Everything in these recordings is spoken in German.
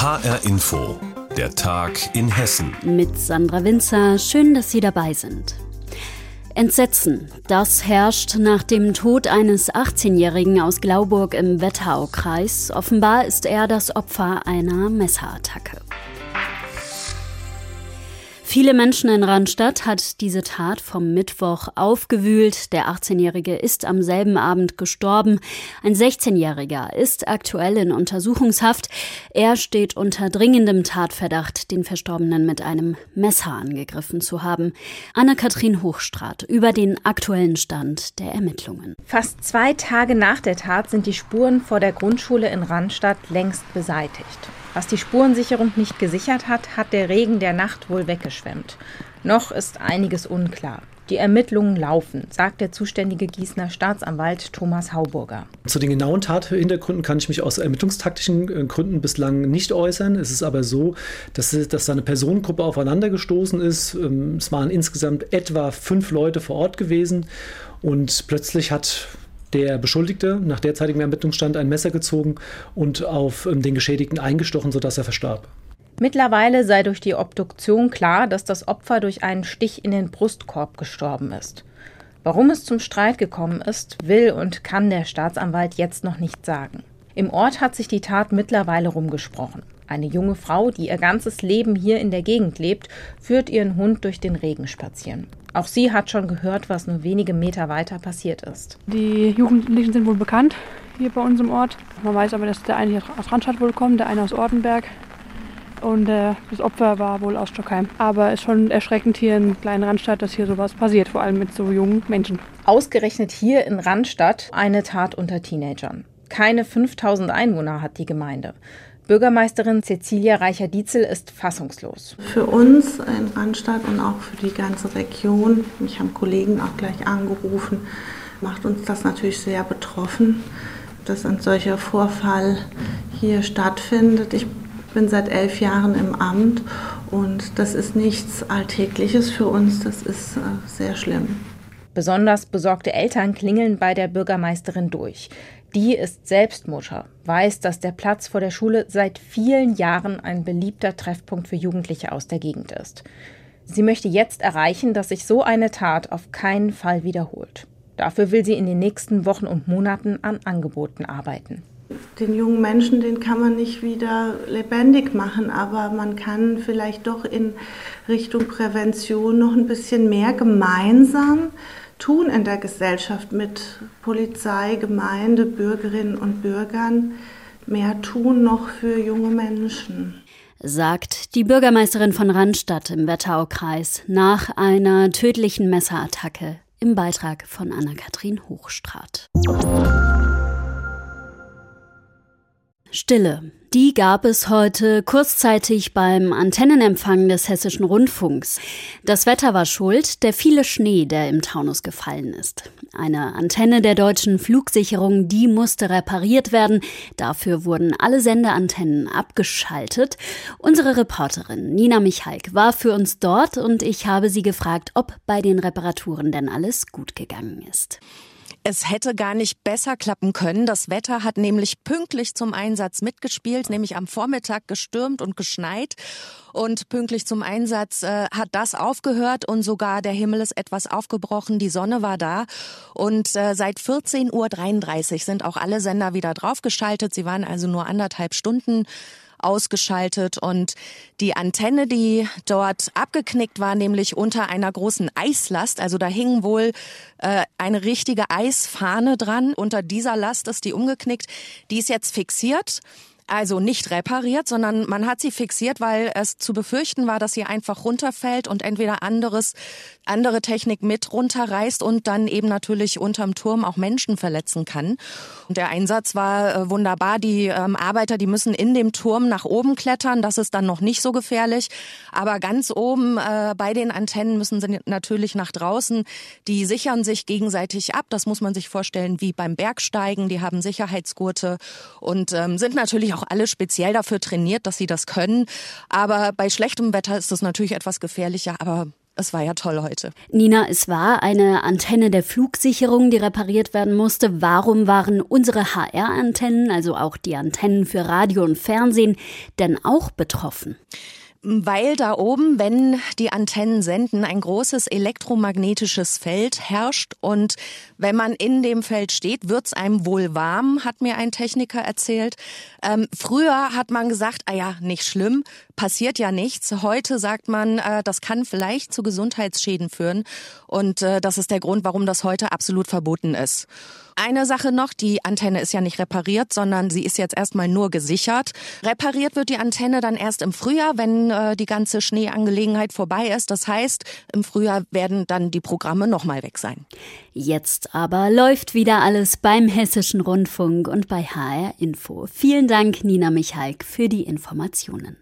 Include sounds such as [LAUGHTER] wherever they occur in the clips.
HR Info, der Tag in Hessen. Mit Sandra Winzer, schön, dass Sie dabei sind. Entsetzen, das herrscht nach dem Tod eines 18-Jährigen aus Glauburg im Wetteraukreis. Offenbar ist er das Opfer einer Messerattacke. Viele Menschen in Randstadt hat diese Tat vom Mittwoch aufgewühlt. Der 18-Jährige ist am selben Abend gestorben. Ein 16-Jähriger ist aktuell in Untersuchungshaft. Er steht unter dringendem Tatverdacht, den Verstorbenen mit einem Messer angegriffen zu haben. Anna-Kathrin Hochstrat über den aktuellen Stand der Ermittlungen. Fast zwei Tage nach der Tat sind die Spuren vor der Grundschule in Randstadt längst beseitigt. Was die Spurensicherung nicht gesichert hat, hat der Regen der Nacht wohl weggeschwemmt. Noch ist einiges unklar. Die Ermittlungen laufen, sagt der zuständige Gießener Staatsanwalt Thomas Hauburger. Zu den genauen Tathintergründen kann ich mich aus ermittlungstaktischen äh, Gründen bislang nicht äußern. Es ist aber so, dass, dass da eine Personengruppe aufeinander gestoßen ist. Ähm, es waren insgesamt etwa fünf Leute vor Ort gewesen und plötzlich hat der Beschuldigte nach derzeitigem Ermittlungsstand ein Messer gezogen und auf ähm, den Geschädigten eingestochen, sodass er verstarb. Mittlerweile sei durch die Obduktion klar, dass das Opfer durch einen Stich in den Brustkorb gestorben ist. Warum es zum Streit gekommen ist, will und kann der Staatsanwalt jetzt noch nicht sagen. Im Ort hat sich die Tat mittlerweile rumgesprochen. Eine junge Frau, die ihr ganzes Leben hier in der Gegend lebt, führt ihren Hund durch den Regen spazieren. Auch sie hat schon gehört, was nur wenige Meter weiter passiert ist. Die Jugendlichen sind wohl bekannt hier bei uns im Ort. Man weiß aber, dass der eine aus Randstadt wohl kommt, der eine aus Ortenberg. Und äh, das Opfer war wohl aus Stockheim. Aber es ist schon erschreckend hier in kleinen Randstadt, dass hier sowas passiert, vor allem mit so jungen Menschen. Ausgerechnet hier in Randstadt eine Tat unter Teenagern. Keine 5000 Einwohner hat die Gemeinde. Bürgermeisterin Cecilia Reicher-Dietzel ist fassungslos. Für uns in Randstadt und auch für die ganze Region, mich haben Kollegen auch gleich angerufen, macht uns das natürlich sehr betroffen, dass ein solcher Vorfall hier stattfindet. Ich bin seit elf Jahren im Amt und das ist nichts Alltägliches für uns, das ist äh, sehr schlimm. Besonders besorgte Eltern klingeln bei der Bürgermeisterin durch. Die ist selbst Mutter, weiß, dass der Platz vor der Schule seit vielen Jahren ein beliebter Treffpunkt für Jugendliche aus der Gegend ist. Sie möchte jetzt erreichen, dass sich so eine Tat auf keinen Fall wiederholt. Dafür will sie in den nächsten Wochen und Monaten an Angeboten arbeiten. Den jungen Menschen, den kann man nicht wieder lebendig machen, aber man kann vielleicht doch in Richtung Prävention noch ein bisschen mehr gemeinsam tun in der Gesellschaft mit Polizei, Gemeinde, Bürgerinnen und Bürgern, mehr tun noch für junge Menschen. Sagt die Bürgermeisterin von Randstadt im Wetteraukreis nach einer tödlichen Messerattacke im Beitrag von Anna-Kathrin Hochstrat. Stille. Die gab es heute kurzzeitig beim Antennenempfang des Hessischen Rundfunks. Das Wetter war schuld, der viele Schnee, der im Taunus gefallen ist. Eine Antenne der deutschen Flugsicherung, die musste repariert werden. Dafür wurden alle Sendeantennen abgeschaltet. Unsere Reporterin Nina Michalk war für uns dort und ich habe sie gefragt, ob bei den Reparaturen denn alles gut gegangen ist. Es hätte gar nicht besser klappen können. Das Wetter hat nämlich pünktlich zum Einsatz mitgespielt, nämlich am Vormittag gestürmt und geschneit. Und pünktlich zum Einsatz äh, hat das aufgehört und sogar der Himmel ist etwas aufgebrochen. Die Sonne war da. Und äh, seit 14.33 Uhr sind auch alle Sender wieder draufgeschaltet. Sie waren also nur anderthalb Stunden ausgeschaltet und die Antenne, die dort abgeknickt war, nämlich unter einer großen Eislast, also da hing wohl äh, eine richtige Eisfahne dran. Unter dieser Last ist die umgeknickt. Die ist jetzt fixiert also nicht repariert, sondern man hat sie fixiert, weil es zu befürchten war, dass sie einfach runterfällt und entweder anderes, andere Technik mit runterreißt und dann eben natürlich unterm Turm auch Menschen verletzen kann. Und der Einsatz war äh, wunderbar. Die ähm, Arbeiter, die müssen in dem Turm nach oben klettern. Das ist dann noch nicht so gefährlich. Aber ganz oben äh, bei den Antennen müssen sie natürlich nach draußen. Die sichern sich gegenseitig ab. Das muss man sich vorstellen wie beim Bergsteigen. Die haben Sicherheitsgurte und ähm, sind natürlich auch auch alle speziell dafür trainiert, dass sie das können. Aber bei schlechtem Wetter ist das natürlich etwas gefährlicher. Aber es war ja toll heute. Nina, es war eine Antenne der Flugsicherung, die repariert werden musste. Warum waren unsere HR-Antennen, also auch die Antennen für Radio und Fernsehen, denn auch betroffen? Weil da oben, wenn die Antennen senden, ein großes elektromagnetisches Feld herrscht und wenn man in dem Feld steht, wird's einem wohl warm, hat mir ein Techniker erzählt. Ähm, früher hat man gesagt, ah ja, nicht schlimm, passiert ja nichts. Heute sagt man, äh, das kann vielleicht zu Gesundheitsschäden führen und äh, das ist der Grund, warum das heute absolut verboten ist. Eine Sache noch, die Antenne ist ja nicht repariert, sondern sie ist jetzt erstmal nur gesichert. Repariert wird die Antenne dann erst im Frühjahr, wenn äh, die ganze Schneeangelegenheit vorbei ist. Das heißt, im Frühjahr werden dann die Programme nochmal weg sein. Jetzt aber läuft wieder alles beim Hessischen Rundfunk und bei HR Info. Vielen Dank, Nina Michalk, für die Informationen.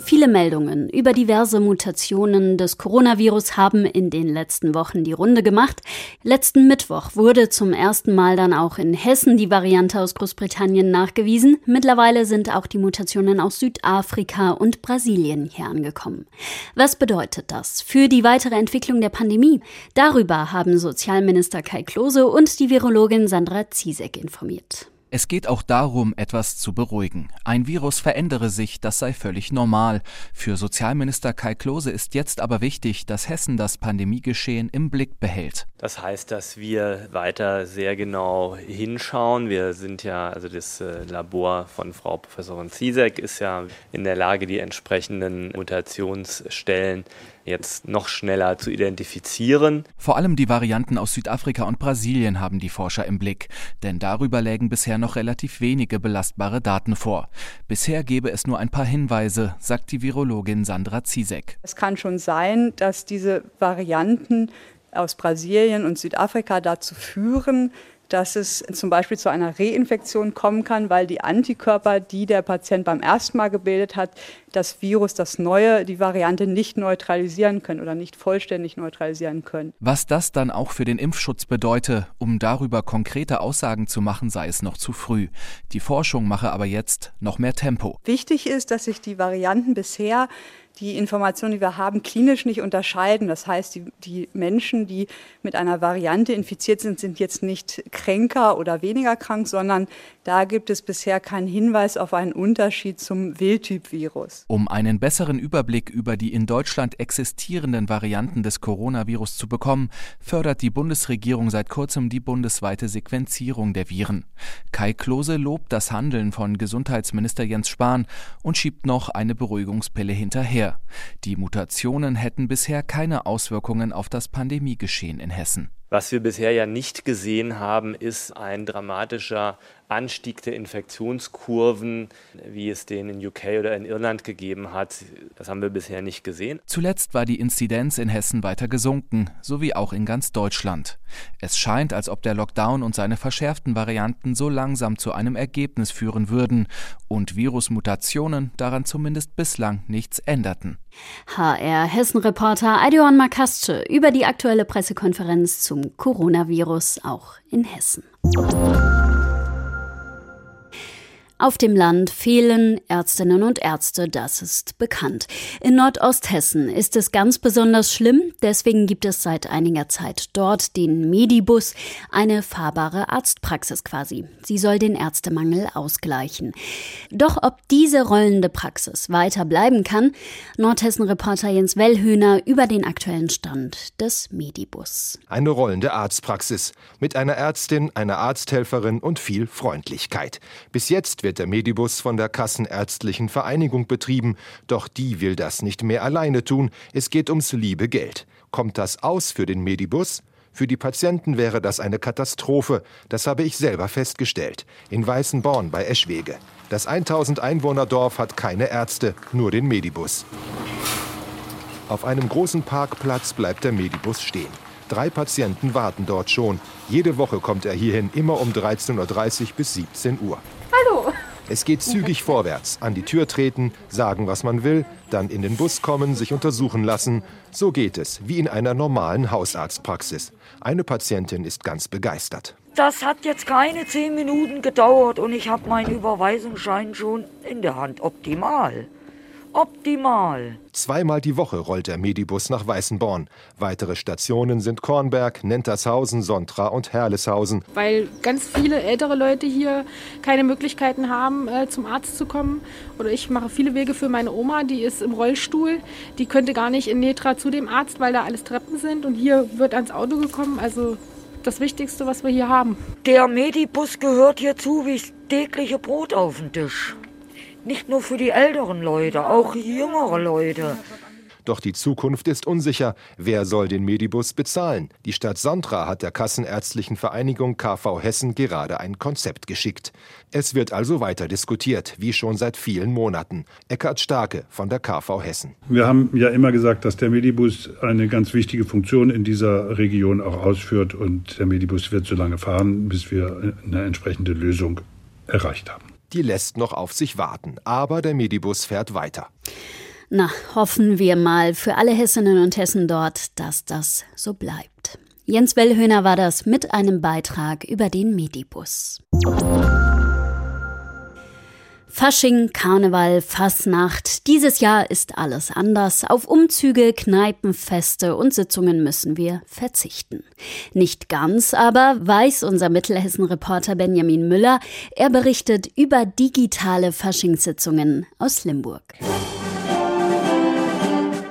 Viele Meldungen über diverse Mutationen des Coronavirus haben in den letzten Wochen die Runde gemacht. Letzten Mittwoch wurde zum ersten Mal dann auch in Hessen die Variante aus Großbritannien nachgewiesen. Mittlerweile sind auch die Mutationen aus Südafrika und Brasilien hier angekommen. Was bedeutet das für die weitere Entwicklung der Pandemie? Darüber haben Sozialminister Kai Klose und die Virologin Sandra Ziesek informiert. Es geht auch darum, etwas zu beruhigen. Ein Virus verändere sich, das sei völlig normal. Für Sozialminister Kai Klose ist jetzt aber wichtig, dass Hessen das Pandemiegeschehen im Blick behält. Das heißt, dass wir weiter sehr genau hinschauen. Wir sind ja, also das äh, Labor von Frau Professorin Ziesek ist ja in der Lage, die entsprechenden Mutationsstellen jetzt noch schneller zu identifizieren. Vor allem die Varianten aus Südafrika und Brasilien haben die Forscher im Blick, denn darüber lägen bisher noch relativ wenige belastbare Daten vor. Bisher gebe es nur ein paar Hinweise, sagt die Virologin Sandra Ziesek. Es kann schon sein, dass diese Varianten aus Brasilien und Südafrika dazu führen, dass es zum Beispiel zu einer Reinfektion kommen kann, weil die Antikörper, die der Patient beim ersten Mal gebildet hat, das Virus, das neue, die Variante nicht neutralisieren können oder nicht vollständig neutralisieren können. Was das dann auch für den Impfschutz bedeute, um darüber konkrete Aussagen zu machen, sei es noch zu früh. Die Forschung mache aber jetzt noch mehr Tempo. Wichtig ist, dass sich die Varianten bisher die Informationen, die wir haben, klinisch nicht unterscheiden. Das heißt, die, die, Menschen, die mit einer Variante infiziert sind, sind jetzt nicht kränker oder weniger krank, sondern da gibt es bisher keinen Hinweis auf einen Unterschied zum Wildtyp-Virus. Um einen besseren Überblick über die in Deutschland existierenden Varianten des Coronavirus zu bekommen, fördert die Bundesregierung seit kurzem die bundesweite Sequenzierung der Viren. Kai Klose lobt das Handeln von Gesundheitsminister Jens Spahn und schiebt noch eine Beruhigungspille hinterher. Die Mutationen hätten bisher keine Auswirkungen auf das Pandemiegeschehen in Hessen. Was wir bisher ja nicht gesehen haben, ist ein dramatischer Anstieg der Infektionskurven, wie es den in UK oder in Irland gegeben hat. Das haben wir bisher nicht gesehen. Zuletzt war die Inzidenz in Hessen weiter gesunken, sowie auch in ganz Deutschland. Es scheint, als ob der Lockdown und seine verschärften Varianten so langsam zu einem Ergebnis führen würden und Virusmutationen daran zumindest bislang nichts änderten. HR Hessen-Reporter Aidoan Makasce über die aktuelle Pressekonferenz zum Coronavirus auch in Hessen. Auf dem Land fehlen Ärztinnen und Ärzte, das ist bekannt. In Nordosthessen ist es ganz besonders schlimm, deswegen gibt es seit einiger Zeit dort den Medibus, eine fahrbare Arztpraxis quasi. Sie soll den Ärztemangel ausgleichen. Doch ob diese rollende Praxis weiter bleiben kann, Nordhessen-Reporter Jens Wellhöhner über den aktuellen Stand des Medibus. Eine rollende Arztpraxis mit einer Ärztin, einer Arzthelferin und viel Freundlichkeit. Bis jetzt wird wird der Medibus von der Kassenärztlichen Vereinigung betrieben, doch die will das nicht mehr alleine tun, es geht ums liebe Geld. Kommt das aus für den Medibus? Für die Patienten wäre das eine Katastrophe, das habe ich selber festgestellt, in Weißenborn bei Eschwege. Das 1000 Einwohnerdorf hat keine Ärzte, nur den Medibus. Auf einem großen Parkplatz bleibt der Medibus stehen. Drei Patienten warten dort schon. Jede Woche kommt er hierhin, immer um 13.30 Uhr bis 17 Uhr. Es geht zügig vorwärts. An die Tür treten, sagen, was man will, dann in den Bus kommen, sich untersuchen lassen. So geht es, wie in einer normalen Hausarztpraxis. Eine Patientin ist ganz begeistert. Das hat jetzt keine zehn Minuten gedauert und ich habe meinen Überweisungsschein schon in der Hand. Optimal. Optimal. Zweimal die Woche rollt der Medibus nach Weißenborn. Weitere Stationen sind Kornberg, Nentershausen, Sontra und Herleshausen. Weil ganz viele ältere Leute hier keine Möglichkeiten haben, äh, zum Arzt zu kommen. Oder ich mache viele Wege für meine Oma, die ist im Rollstuhl. Die könnte gar nicht in Netra zu dem Arzt, weil da alles Treppen sind. Und hier wird ans Auto gekommen. Also das Wichtigste, was wir hier haben. Der Medibus gehört hierzu wie das tägliche Brot auf den Tisch. Nicht nur für die älteren Leute, auch jüngere Leute. Doch die Zukunft ist unsicher. Wer soll den Medibus bezahlen? Die Stadt Sontra hat der Kassenärztlichen Vereinigung KV Hessen gerade ein Konzept geschickt. Es wird also weiter diskutiert, wie schon seit vielen Monaten. Eckhard Starke von der KV Hessen. Wir haben ja immer gesagt, dass der Medibus eine ganz wichtige Funktion in dieser Region auch ausführt und der Medibus wird so lange fahren, bis wir eine entsprechende Lösung erreicht haben. Die lässt noch auf sich warten, aber der Medibus fährt weiter. Na, hoffen wir mal für alle Hessinnen und Hessen dort, dass das so bleibt. Jens Wellhöhner war das mit einem Beitrag über den Medibus. Fasching, Karneval, Fasnacht. Dieses Jahr ist alles anders. Auf Umzüge, Kneipen, Feste und Sitzungen müssen wir verzichten. Nicht ganz, aber weiß unser Mittelhessen-Reporter Benjamin Müller. Er berichtet über digitale Faschingssitzungen aus Limburg.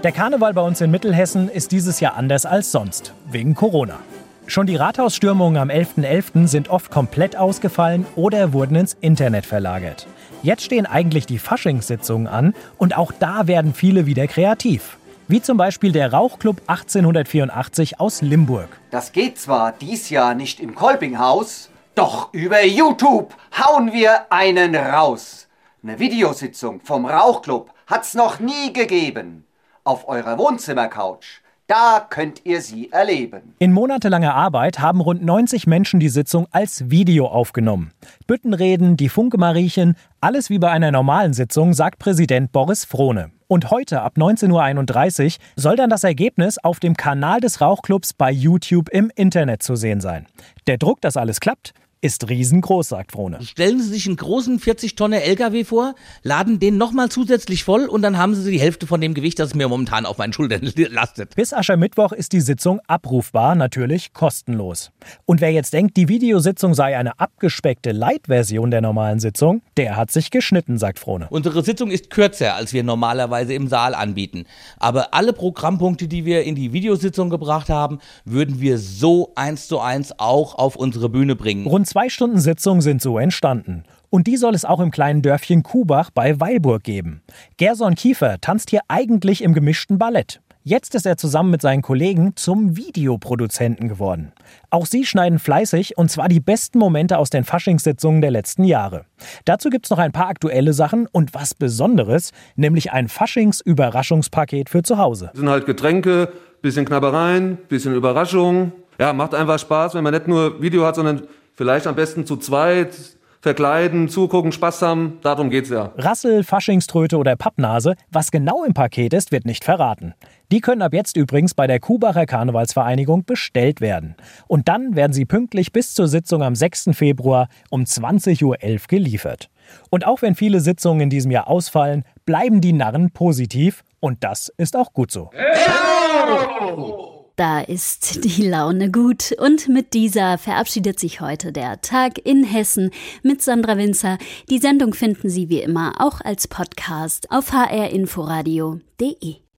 Der Karneval bei uns in Mittelhessen ist dieses Jahr anders als sonst, wegen Corona. Schon die Rathausstürmungen am 11.11. .11. sind oft komplett ausgefallen oder wurden ins Internet verlagert. Jetzt stehen eigentlich die Faschingssitzungen an und auch da werden viele wieder kreativ. Wie zum Beispiel der Rauchclub 1884 aus Limburg. Das geht zwar dies Jahr nicht im Kolpinghaus, doch über YouTube hauen wir einen raus. Eine Videositzung vom Rauchclub hat's noch nie gegeben auf eurer Wohnzimmercouch. Da könnt ihr sie erleben. In monatelanger Arbeit haben rund 90 Menschen die Sitzung als Video aufgenommen. Büttenreden, die Funke-Mariechen, alles wie bei einer normalen Sitzung, sagt Präsident Boris Frohne. Und heute ab 19.31 Uhr soll dann das Ergebnis auf dem Kanal des Rauchclubs bei YouTube im Internet zu sehen sein. Der Druck, dass alles klappt, ist riesengroß, sagt Frohne. Stellen Sie sich einen großen 40-Tonne-LKW vor, laden den nochmal zusätzlich voll und dann haben Sie die Hälfte von dem Gewicht, das mir momentan auf meinen Schultern [LAUGHS] lastet. Bis Aschermittwoch ist die Sitzung abrufbar, natürlich kostenlos. Und wer jetzt denkt, die Videositzung sei eine abgespeckte Light-Version der normalen Sitzung, der hat sich geschnitten, sagt Frohne. Unsere Sitzung ist kürzer, als wir normalerweise im Saal anbieten. Aber alle Programmpunkte, die wir in die Videositzung gebracht haben, würden wir so eins zu eins auch auf unsere Bühne bringen. Rund zwei Stunden Sitzung sind so entstanden. Und die soll es auch im kleinen Dörfchen Kubach bei Weilburg geben. Gerson Kiefer tanzt hier eigentlich im gemischten Ballett. Jetzt ist er zusammen mit seinen Kollegen zum Videoproduzenten geworden. Auch sie schneiden fleißig und zwar die besten Momente aus den Faschingssitzungen der letzten Jahre. Dazu gibt es noch ein paar aktuelle Sachen und was Besonderes, nämlich ein Faschings-Überraschungspaket für zu Hause. Das sind halt Getränke, bisschen Knabbereien, bisschen Überraschung. Ja, macht einfach Spaß, wenn man nicht nur Video hat, sondern Vielleicht am besten zu zweit, verkleiden, zugucken, Spaß haben. Darum geht's ja. Rassel, Faschingströte oder Pappnase, was genau im Paket ist, wird nicht verraten. Die können ab jetzt übrigens bei der Kubacher Karnevalsvereinigung bestellt werden. Und dann werden sie pünktlich bis zur Sitzung am 6. Februar um 20.11 Uhr geliefert. Und auch wenn viele Sitzungen in diesem Jahr ausfallen, bleiben die Narren positiv und das ist auch gut so. Hey! Da ist die Laune gut. Und mit dieser verabschiedet sich heute der Tag in Hessen mit Sandra Winzer. Die Sendung finden Sie wie immer auch als Podcast auf hrinforadio.de.